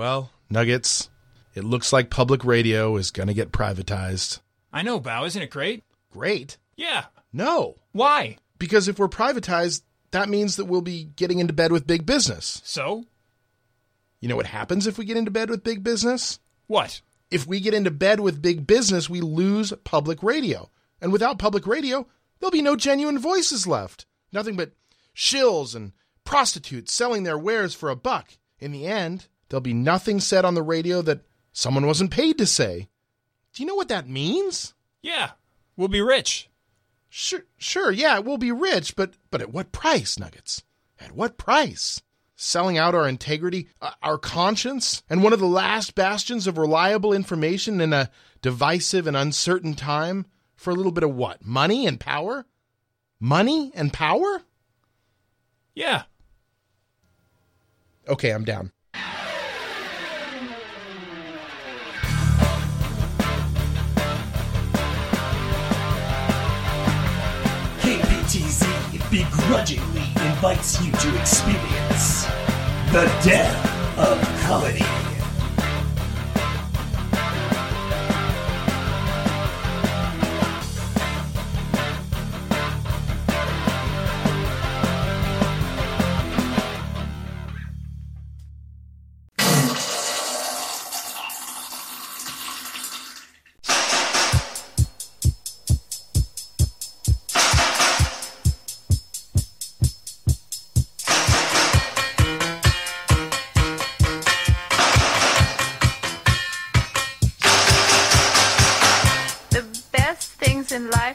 Well, Nuggets, it looks like public radio is going to get privatized. I know, Boa. Isn't it great? Great. Yeah. No, Why? because if we're privatized, that means that we'll be getting into bed with big business. So? You know what happens if we get into bed with big business? What? If we get into bed with big business, we lose public radio. And without public radio, there'll be no genuine voices left. Nothing but shills and prostitutes selling their wares for a buck. In the end, there'll be nothing said on the radio that someone wasn't paid to say. Do you know what that means? Yeah. We'll be rich. Sure, sure, yeah, we'll be rich, but but at what price, Nuggets? At what price? Selling out our integrity, uh, our conscience, and one of the last bastions of reliable information in a divisive and uncertain time for a little bit of what? Money and power? Money and power? Yeah. Okay, I'm down. Begrudgingly invites you to experience the death of comedy.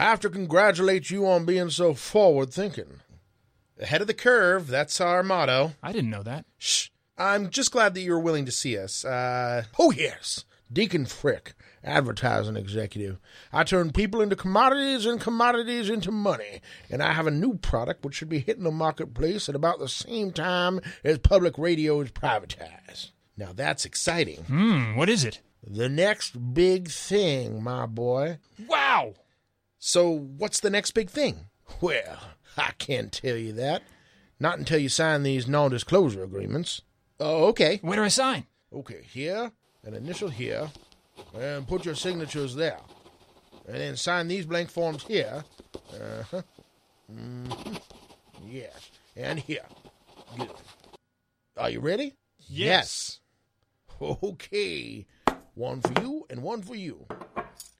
I have to congratulate you on being so forward thinking. Ahead of the curve, that's our motto. I didn't know that. Shh. I'm just glad that you were willing to see us. Uh, oh, yes. Deacon Frick, advertising executive. I turn people into commodities and commodities into money. And I have a new product which should be hitting the marketplace at about the same time as public radio is privatized. Now, that's exciting. Hmm, what is it? The next big thing, my boy. Wow! So, what's the next big thing? Well, I can't tell you that. Not until you sign these non disclosure agreements. Oh, okay. Where do I sign? Okay, here, an initial here, and put your signatures there. And then sign these blank forms here. Uh-huh. hmm Yes, and here. Good. Are you ready? Yes. Okay. One for you and one for you.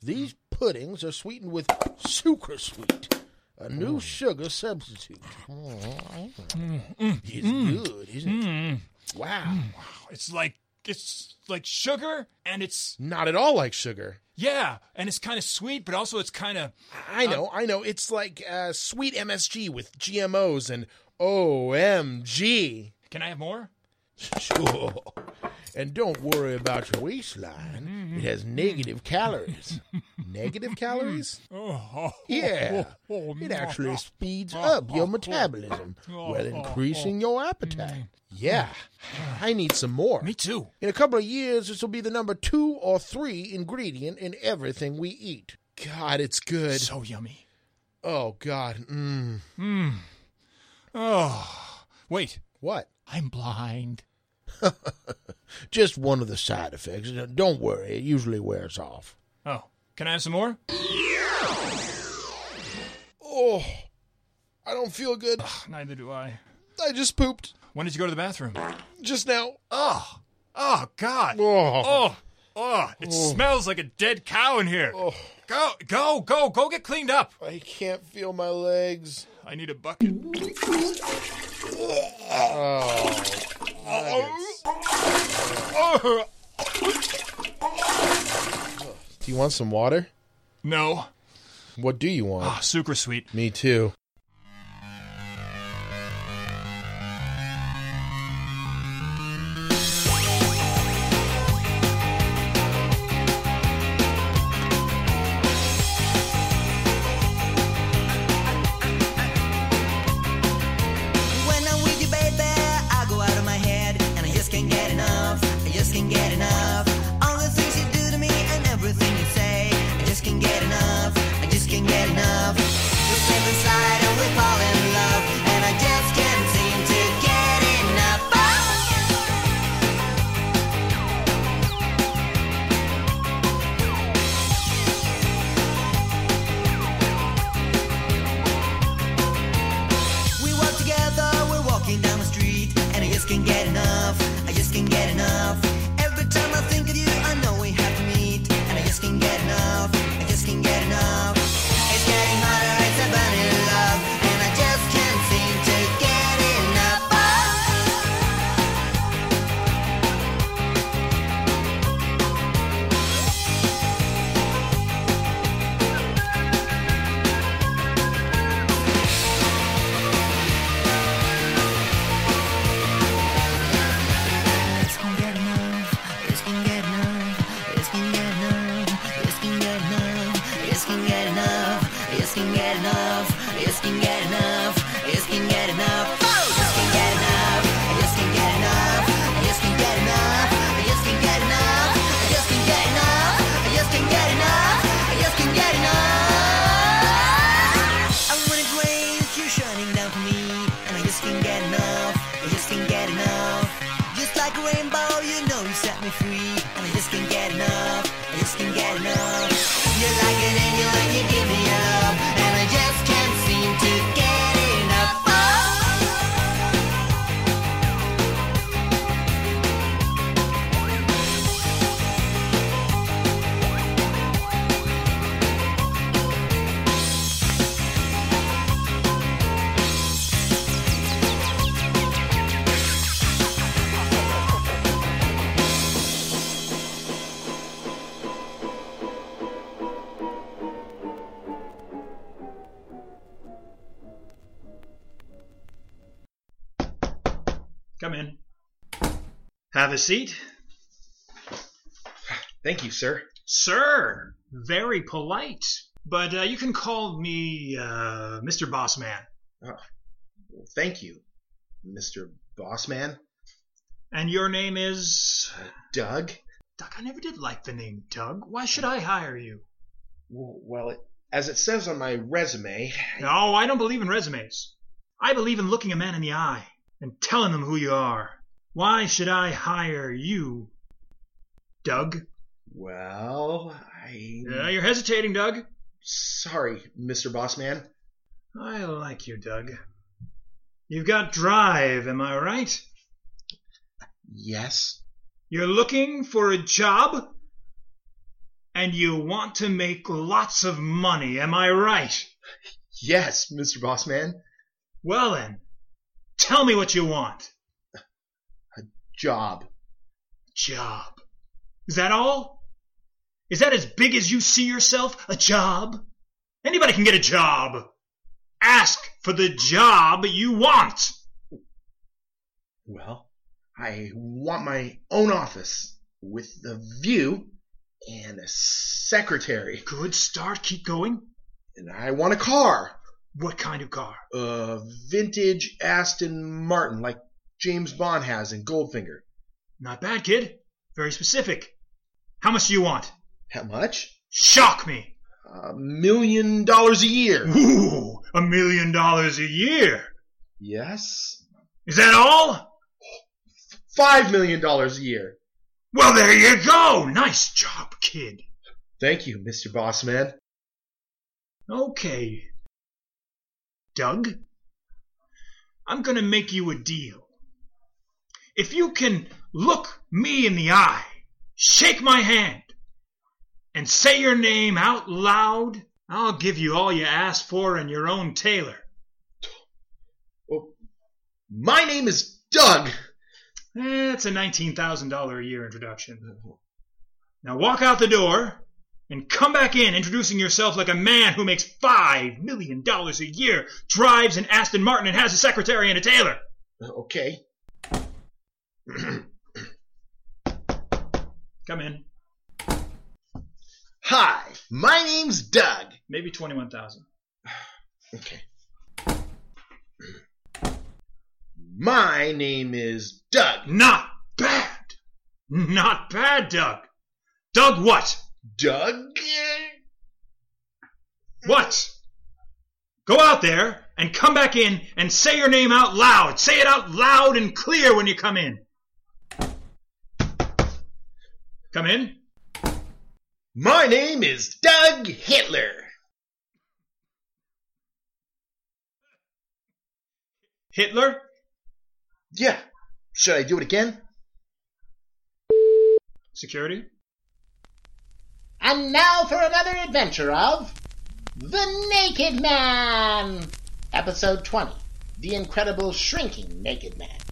These puddings are sweetened with sucre sweet, a new mm. sugar substitute. Mm-hmm. It's good, isn't it? Mm-hmm. Wow. It's like it's like sugar and it's Not at all like sugar. yeah, and it's kind of sweet, but also it's kind of I know, uh, I know. It's like uh, sweet MSG with GMOs and OMG. Can I have more? Sure. And don't worry about your waistline. It has negative calories. negative calories? Oh, Yeah. oh, It actually speeds up your metabolism while increasing your appetite. Yeah. I need some more. Me too. In a couple of years, this will be the number two or three ingredient in everything we eat. God, it's good. So yummy. Oh, God. Mm. Oh, wait. What? I'm blind. Just one of the side effects. Don't worry, it usually wears off. Oh, can I have some more? Oh, I don't feel good. Neither do I. I just pooped When did you go to the bathroom? just now. Oh, oh, God. Oh, Oh, oh, it smells like a dead cow in here. Oh. Go, go, go, go get cleaned up. I can't feel my legs. I need a bucket. Oh. Do you want some water? No. What do you want? Oh, super sweet. Me too. Rainbow, you know you set me free, and I just can't get enough. I just can't get enough. You're like angel and you give me your Have a seat. Thank you, sir. Sir, very polite. But uh, you can call me uh, Mr. Bossman. Oh, Thank you, Mr. Bossman. And your name is. Doug? Doug, I never did like the name Doug. Why should I hire you? Well, it, as it says on my resume, No, I don't believe in resumes. I believe in looking a man in the eye and telling him who you are. Why should I hire you, Doug? well, I. Yeah, you're hesitating, Doug. Sorry, Mr. Bossman. I like you, Doug. You've got drive, am I right? Yes. You're looking for a job? And you want to make lots of money, am I right? Yes, Mr. Bossman. Well then, tell me what you want. Job. Job. Is that all? Is that as big as you see yourself? A job? Anybody can get a job. Ask for the job you want. Well, I want my own office with a view and a secretary. Good start. Keep going. And I want a car. What kind of car? A vintage Aston Martin like James Bond has in Goldfinger. Not bad, kid. Very specific. How much do you want? How much? Shock me. A million dollars a year. Ooh, a million dollars a year. Yes. Is that all? Five million dollars a year. Well, there you go. Nice job, kid. Thank you, Mr. Bossman. Okay. Doug, I'm gonna make you a deal. If you can look me in the eye, shake my hand, and say your name out loud, I'll give you all you ask for and your own tailor. Well, my name is Doug. Eh, That's a $19,000 a year introduction. Now walk out the door and come back in introducing yourself like a man who makes $5 million a year, drives an Aston Martin, and has a secretary and a tailor. Uh, okay. Come in. Hi, my name's Doug. Maybe 21000 Okay. My name is Doug. Not bad. Not bad, Doug. Doug what? Doug? What? Go out there and come back in and say your name out loud. Say it out loud and clear when you come in. Come in. My name is Doug Hitler. Hitler? Yeah. Should I do it again? Security? And now for another adventure of The Naked Man! Episode 20 The Incredible Shrinking Naked Man.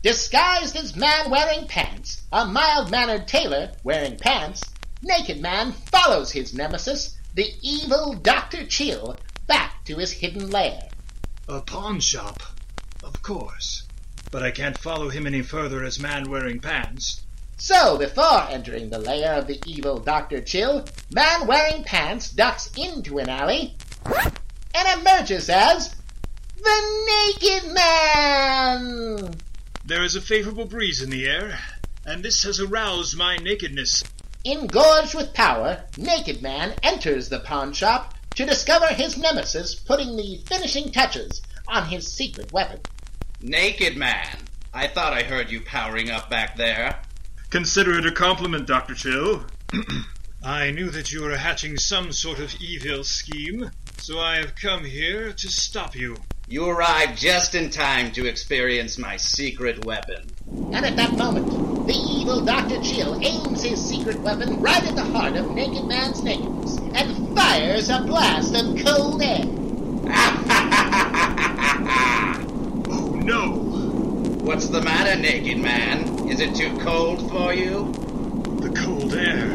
Disguised as man wearing pants, a mild mannered tailor wearing pants, Naked Man follows his nemesis, the evil Dr. Chill, back to his hidden lair. A pawn shop, of course. But I can't follow him any further as man wearing pants. So, before entering the lair of the evil Dr. Chill, man wearing pants ducks into an alley and emerges as the Naked Man! There is a favorable breeze in the air, and this has aroused my nakedness. Engorged with power, Naked Man enters the pawn shop to discover his nemesis putting the finishing touches on his secret weapon. Naked man. I thought I heard you powering up back there. Consider it a compliment, Dr. Chill. I knew that you were hatching some sort of evil scheme, so I have come here to stop you. You arrived just in time to experience my secret weapon. And at that moment, the evil Dr. Chill aims his secret weapon right at the heart of Naked Man's nakedness and fires a blast of cold air. Oh no! What's the matter, naked man? Is it too cold for you? The cold air.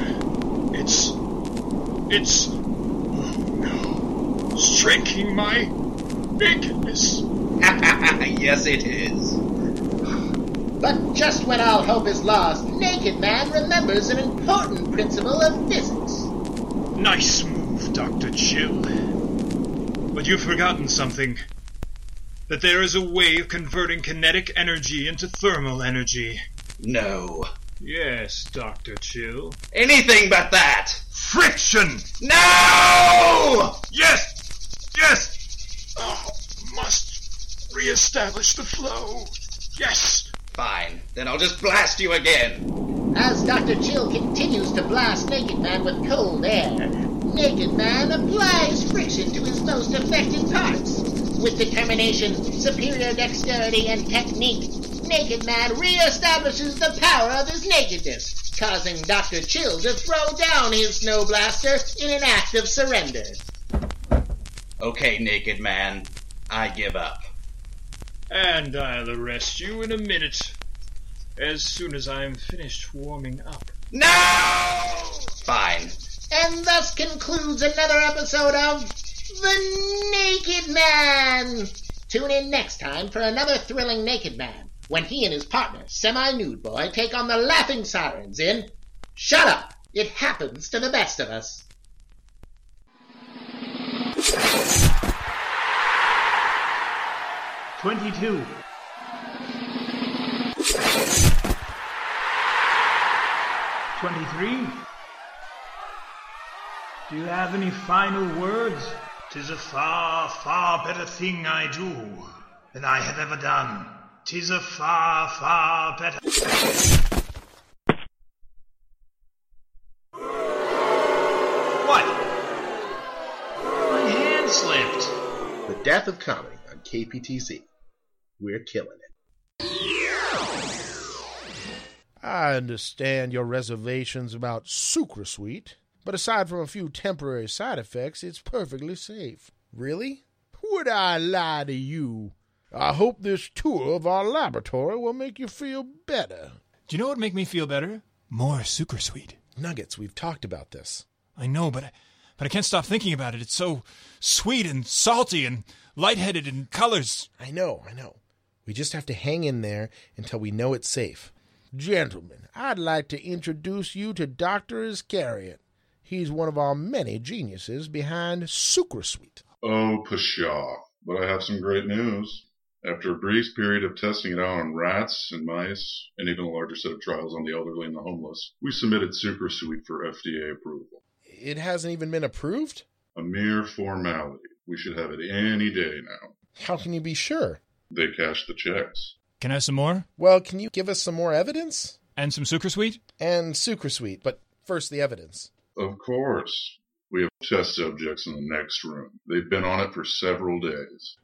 It's. It's. Oh no. Striking my nakedness. yes, it is. But just when all hope is lost, Naked Man remembers an important principle of physics. Nice move, Dr. Chill. But you've forgotten something. That there is a way of converting kinetic energy into thermal energy. No. Yes, Dr. Chill. Anything but that. Friction! No! Yes! Yes! Oh, must reestablish the flow. Yes! Fine. Then I'll just blast you again. As Dr. Chill continues to blast Naked Man with cold air, Naked Man applies friction to his most affected parts. With determination, superior dexterity, and technique, Naked Man reestablishes the power of his nakedness, causing Dr. Chill to throw down his snow blaster in an act of surrender. Okay, naked man. I give up. And I'll arrest you in a minute. As soon as I'm finished warming up. No! Fine. And thus concludes another episode of The Naked Man! Tune in next time for another thrilling Naked Man, when he and his partner, Semi-Nude Boy, take on the Laughing Sirens in Shut Up! It happens to the best of us. Twenty-two. Twenty-three. Do you have any final words? Tis a far, far better thing I do than I have ever done. Tis a far, far better. Death of Comedy on KPTC. We're killing it. I understand your reservations about Sucre Sweet, but aside from a few temporary side effects, it's perfectly safe. Really? Would I lie to you? I hope this tour of our laboratory will make you feel better. Do you know what would make me feel better? More sucre sweet. Nuggets, we've talked about this. I know, but but I can't stop thinking about it. It's so sweet and salty and lightheaded in colors. I know, I know. We just have to hang in there until we know it's safe. Gentlemen, I'd like to introduce you to Dr. Iscariot. He's one of our many geniuses behind Sucrosweet. Oh, pshaw. But I have some great news. After a brief period of testing it out on rats and mice, and even a larger set of trials on the elderly and the homeless, we submitted Sucrosweet for FDA approval. It hasn't even been approved? A mere formality. We should have it any day now. How can you be sure? They cashed the checks. Can I have some more? Well, can you give us some more evidence? And some sucre sweet? And Sucre Sweet, but first the evidence. Of course. We have test subjects in the next room. They've been on it for several days.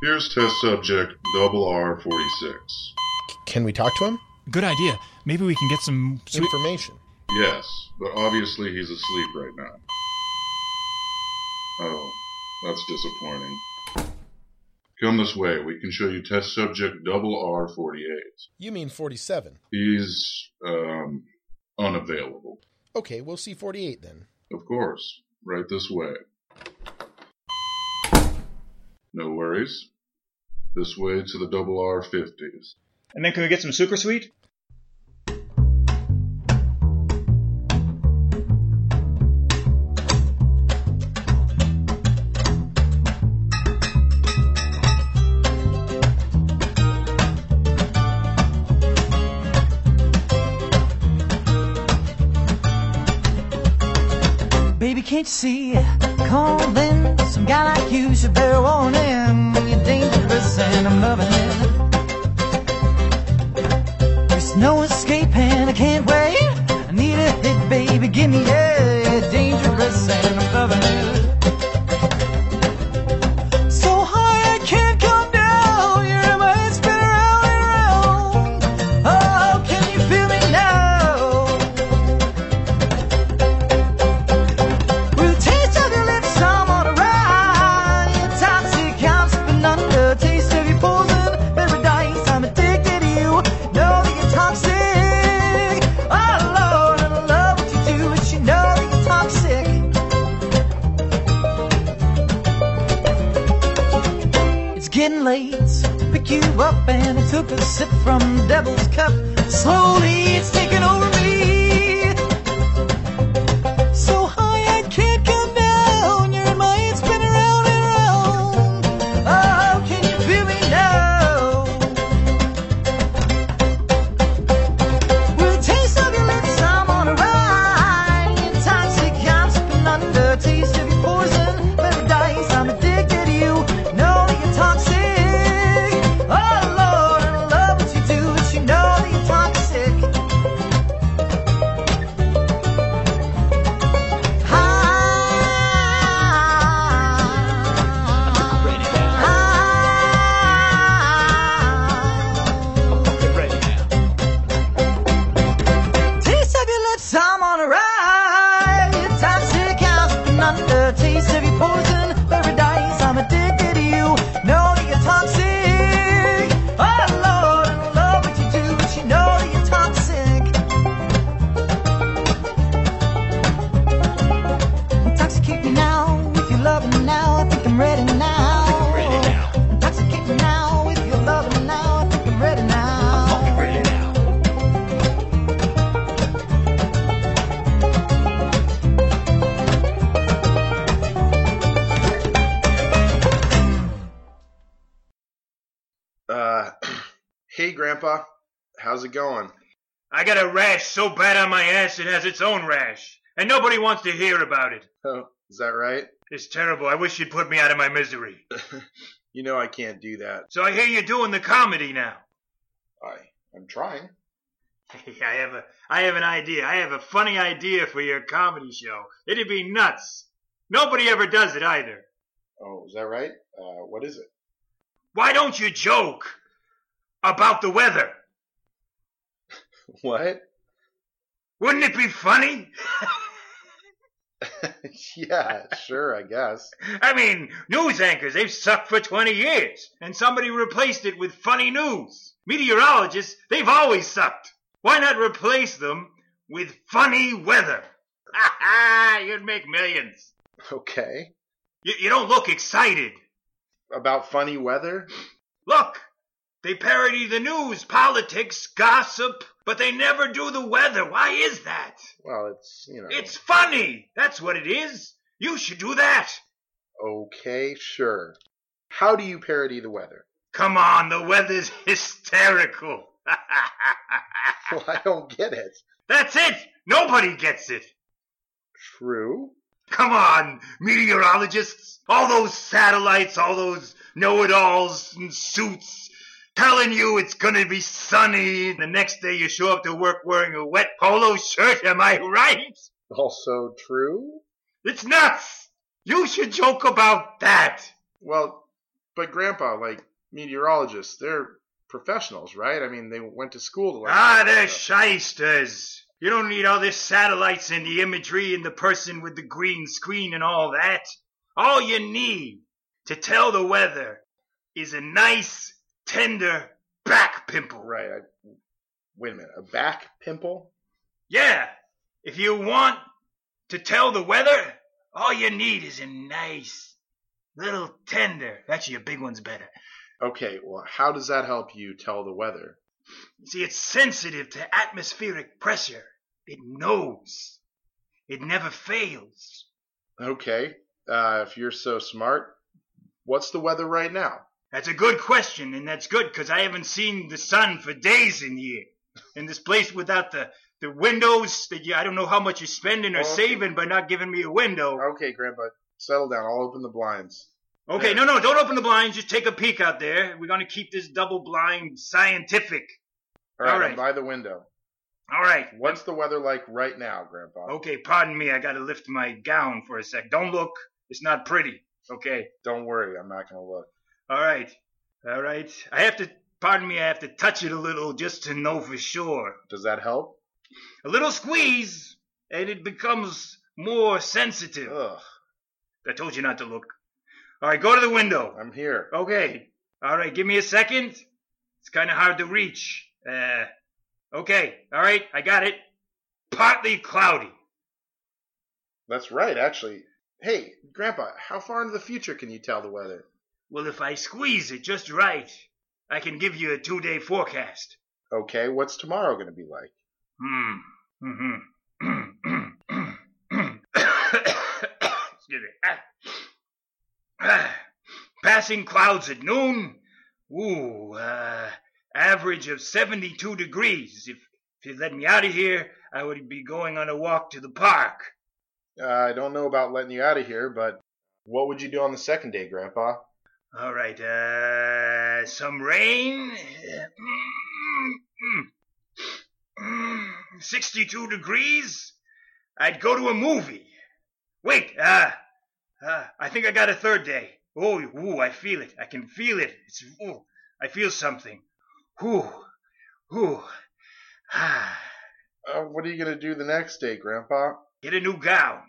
Here's test subject double R46. Can we talk to him? Good idea. Maybe we can get some sweet. Information. Yes, but obviously he's asleep right now. Oh, that's disappointing. Come this way. We can show you test subject double R48. You mean 47. He's, um, unavailable. Okay, we'll see 48 then. Of course. Right this way. No worries. This way to the double R50s. And then can we get some sucre sweet? Baby, can't you see? Calling some guy like you should bear warning. You're dangerous and I'm loving it. Can't wait. I need a hit, baby, give me it. And I took a sip from devil's cup. Slowly, it's so bad on my ass it has its own rash, and nobody wants to hear about it. Oh, is that right? It's terrible. I wish you'd put me out of my misery. You know I can't do that. So I hear you're doing the comedy now. I I'm trying. I have a I have an idea. I have a funny idea for your comedy show. It'd be nuts. Nobody ever does it either. Oh, is that right? Uh, what is it? Why don't you joke about the weather? What? Wouldn't it be funny? yeah, sure, I guess. I mean, news anchors, they've sucked for 20 years, and somebody replaced it with funny news. Meteorologists, they've always sucked. Why not replace them with funny weather? Ha ha! You'd make millions. Okay. You, you don't look excited. About funny weather? Look, they parody the news, politics, gossip, but they never do the weather. Why is that? Well, it's, you know. It's funny. That's what it is. You should do that. Okay, sure. How do you parody the weather? Come on, the weather's hysterical. Well, I don't get it. That's it. Nobody gets it. True. Come on, meteorologists. All those satellites, all those know-it-alls in suits telling you it's gonna be sunny. The next day you show up to work wearing a wet polo shirt. Am I right? Also true? It's nuts. You should joke about that. Well, but Grandpa, like meteorologists, they're professionals, right? I mean, they went to school to learn. Ah, they're stuff. shysters. You don't need all this satellites and the imagery and the person with the green screen and all that. All you need to tell the weather is a nice, tender back pimple. Right. I, wait a minute. A back pimple? Yeah, if you want to tell the weather, all you need is a nice, little tender. Actually, your big one's better. Okay, well, how does that help you tell the weather? You see, it's sensitive to atmospheric pressure. It knows. It never fails. Okay, uh, if you're so smart, what's the weather right now? That's a good question, and that's good because I haven't seen the sun for days in here. In this place without the, the windows, that you, I don't know how much you're spending or Okay. saving by not giving me a window. Okay, Grandpa, settle down. I'll open the blinds. Okay, no, no, don't open the blinds. Just take a peek out there. We're going to keep this double blind scientific. All right, All right. I'm by the window. All right. What's the weather like right now, Grandpa? Okay, pardon me. I got to lift my gown for a sec. Don't look. It's not pretty. Okay. Don't worry, I'm not going to look. All right. All right. I have to, pardon me, I have to touch it a little just to know for sure. Does that help? A little squeeze, and it becomes more sensitive. Ugh, I told you not to look. All right, go to the window. I'm here. Okay. All right, give me a second. It's kind of hard to reach. Uh, okay. All right, I got it. Partly cloudy. That's right, actually. Hey, Grandpa, how far into the future can you tell the weather? Well, if I squeeze it just right, I can give you a two-day forecast. Okay, what's tomorrow going to be like? Hmm. Mm-hmm. Excuse me. Ah. Ah. Passing clouds at noon. Ooh, uh, average of 72 degrees. If, if you let me out of here, I would be going on a walk to the park. Uh, I don't know about letting you out of here, but what would you do on the second day, Grandpa? All right, uh, some rain. Mm, 62 degrees. I'd go to a movie. Wait, ah, uh, I think I got a third day. Oh, ooh, I feel it. I can feel it. It's, ooh, I feel something. Ooh, ooh, ah. Uh, what are you going to do the next day, Grandpa? Get a new gown.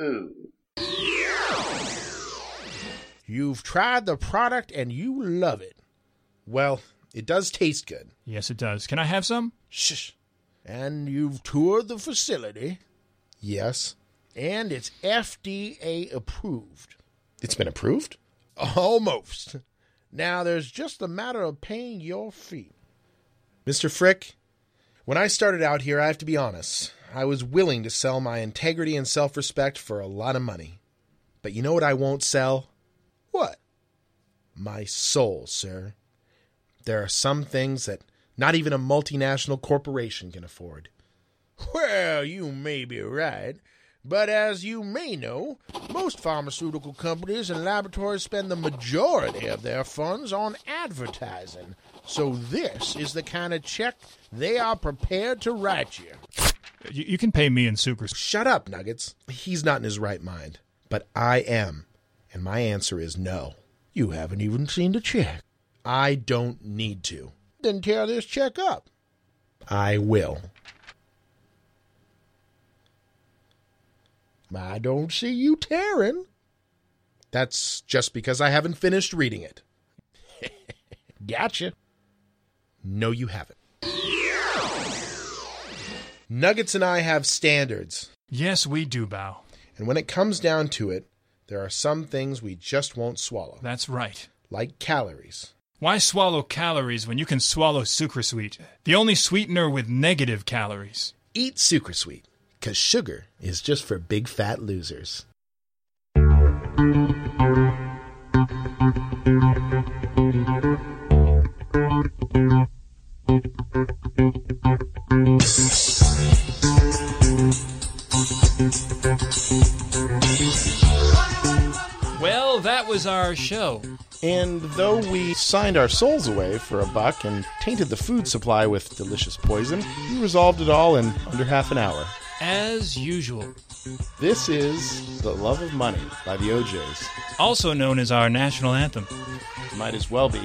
Ooh. You've tried the product and you love it. Well, it does taste good. Yes, it does. Can I have some? Shh. And you've toured the facility. Yes. And it's FDA approved. It's been approved? Almost. Now there's just a matter of paying your fee. Mr. Frick, when I started out here, I have to be honest, I was willing to sell my integrity and self respect for a lot of money. But you know what I won't sell? What? My soul, sir. there are some things that not even a multinational corporation can afford. Well, you may be right, but as you may know, most pharmaceutical companies and laboratories spend the majority of their funds on advertising. So this is the kind of check they are prepared to write you. You, you can pay me in sucre. Shut up, Nuggets. He's not in his right mind. But I am. And my answer is no. You haven't even seen the check. I don't need to. Then tear this check up. I will. I don't see you tearing. That's just because I haven't finished reading it. gotcha. No, you haven't. Nuggets and I have standards. Yes, we do, Boa. And when it comes down to it, there are some things we just won't swallow, That's right. like calories. Why swallow calories when you can swallow sucre sweet, the only sweetener with negative calories? Eat Sucre Sweet, because sugar is just for big fat losers. And though we signed our souls away for a buck and tainted the food supply with delicious poison, we resolved it all in under half an hour. As usual. This is The Love of Money by the O'Jays. Also known as our national anthem. Might as well be.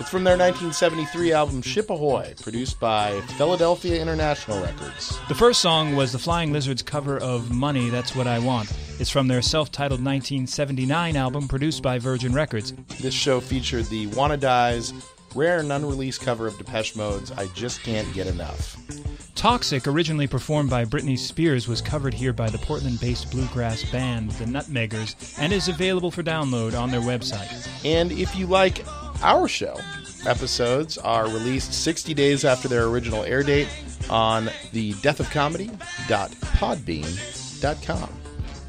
It's from their 1973 album Ship Ahoy, produced by Philadelphia International Records. The first song was the Flying Lizards cover of Money, That's What I Want. It's from their self titled 1979 album produced by Virgin Records. This show featured the Wannadies rare and unreleased cover of Depeche Mode's I Just Can't Get Enough. Toxic, originally performed by Britney Spears, was covered here by the Portland based bluegrass band, the Nutmeggers, and is available for download on their website. And if you like our show, episodes are released 60 days after their original air date on the deathofcomedy.podbean.com.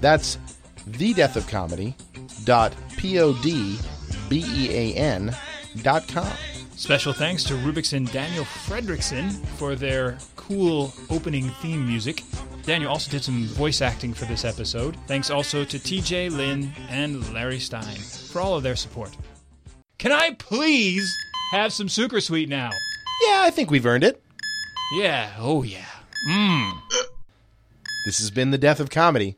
That's the deathofcomedy.podbean.com. Special thanks to Rubix and Daniel Fredrickson for their cool opening theme music. Daniel also did some voice acting for this episode. Thanks also to TJ Lynn and Larry Stein for all of their support. Can I please have some sucre sweet now? Yeah, I think we've earned it. Yeah, oh yeah. Mmm. This has been the death of comedy.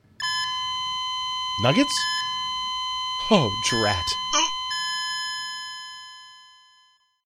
Nuggets? Oh, drat.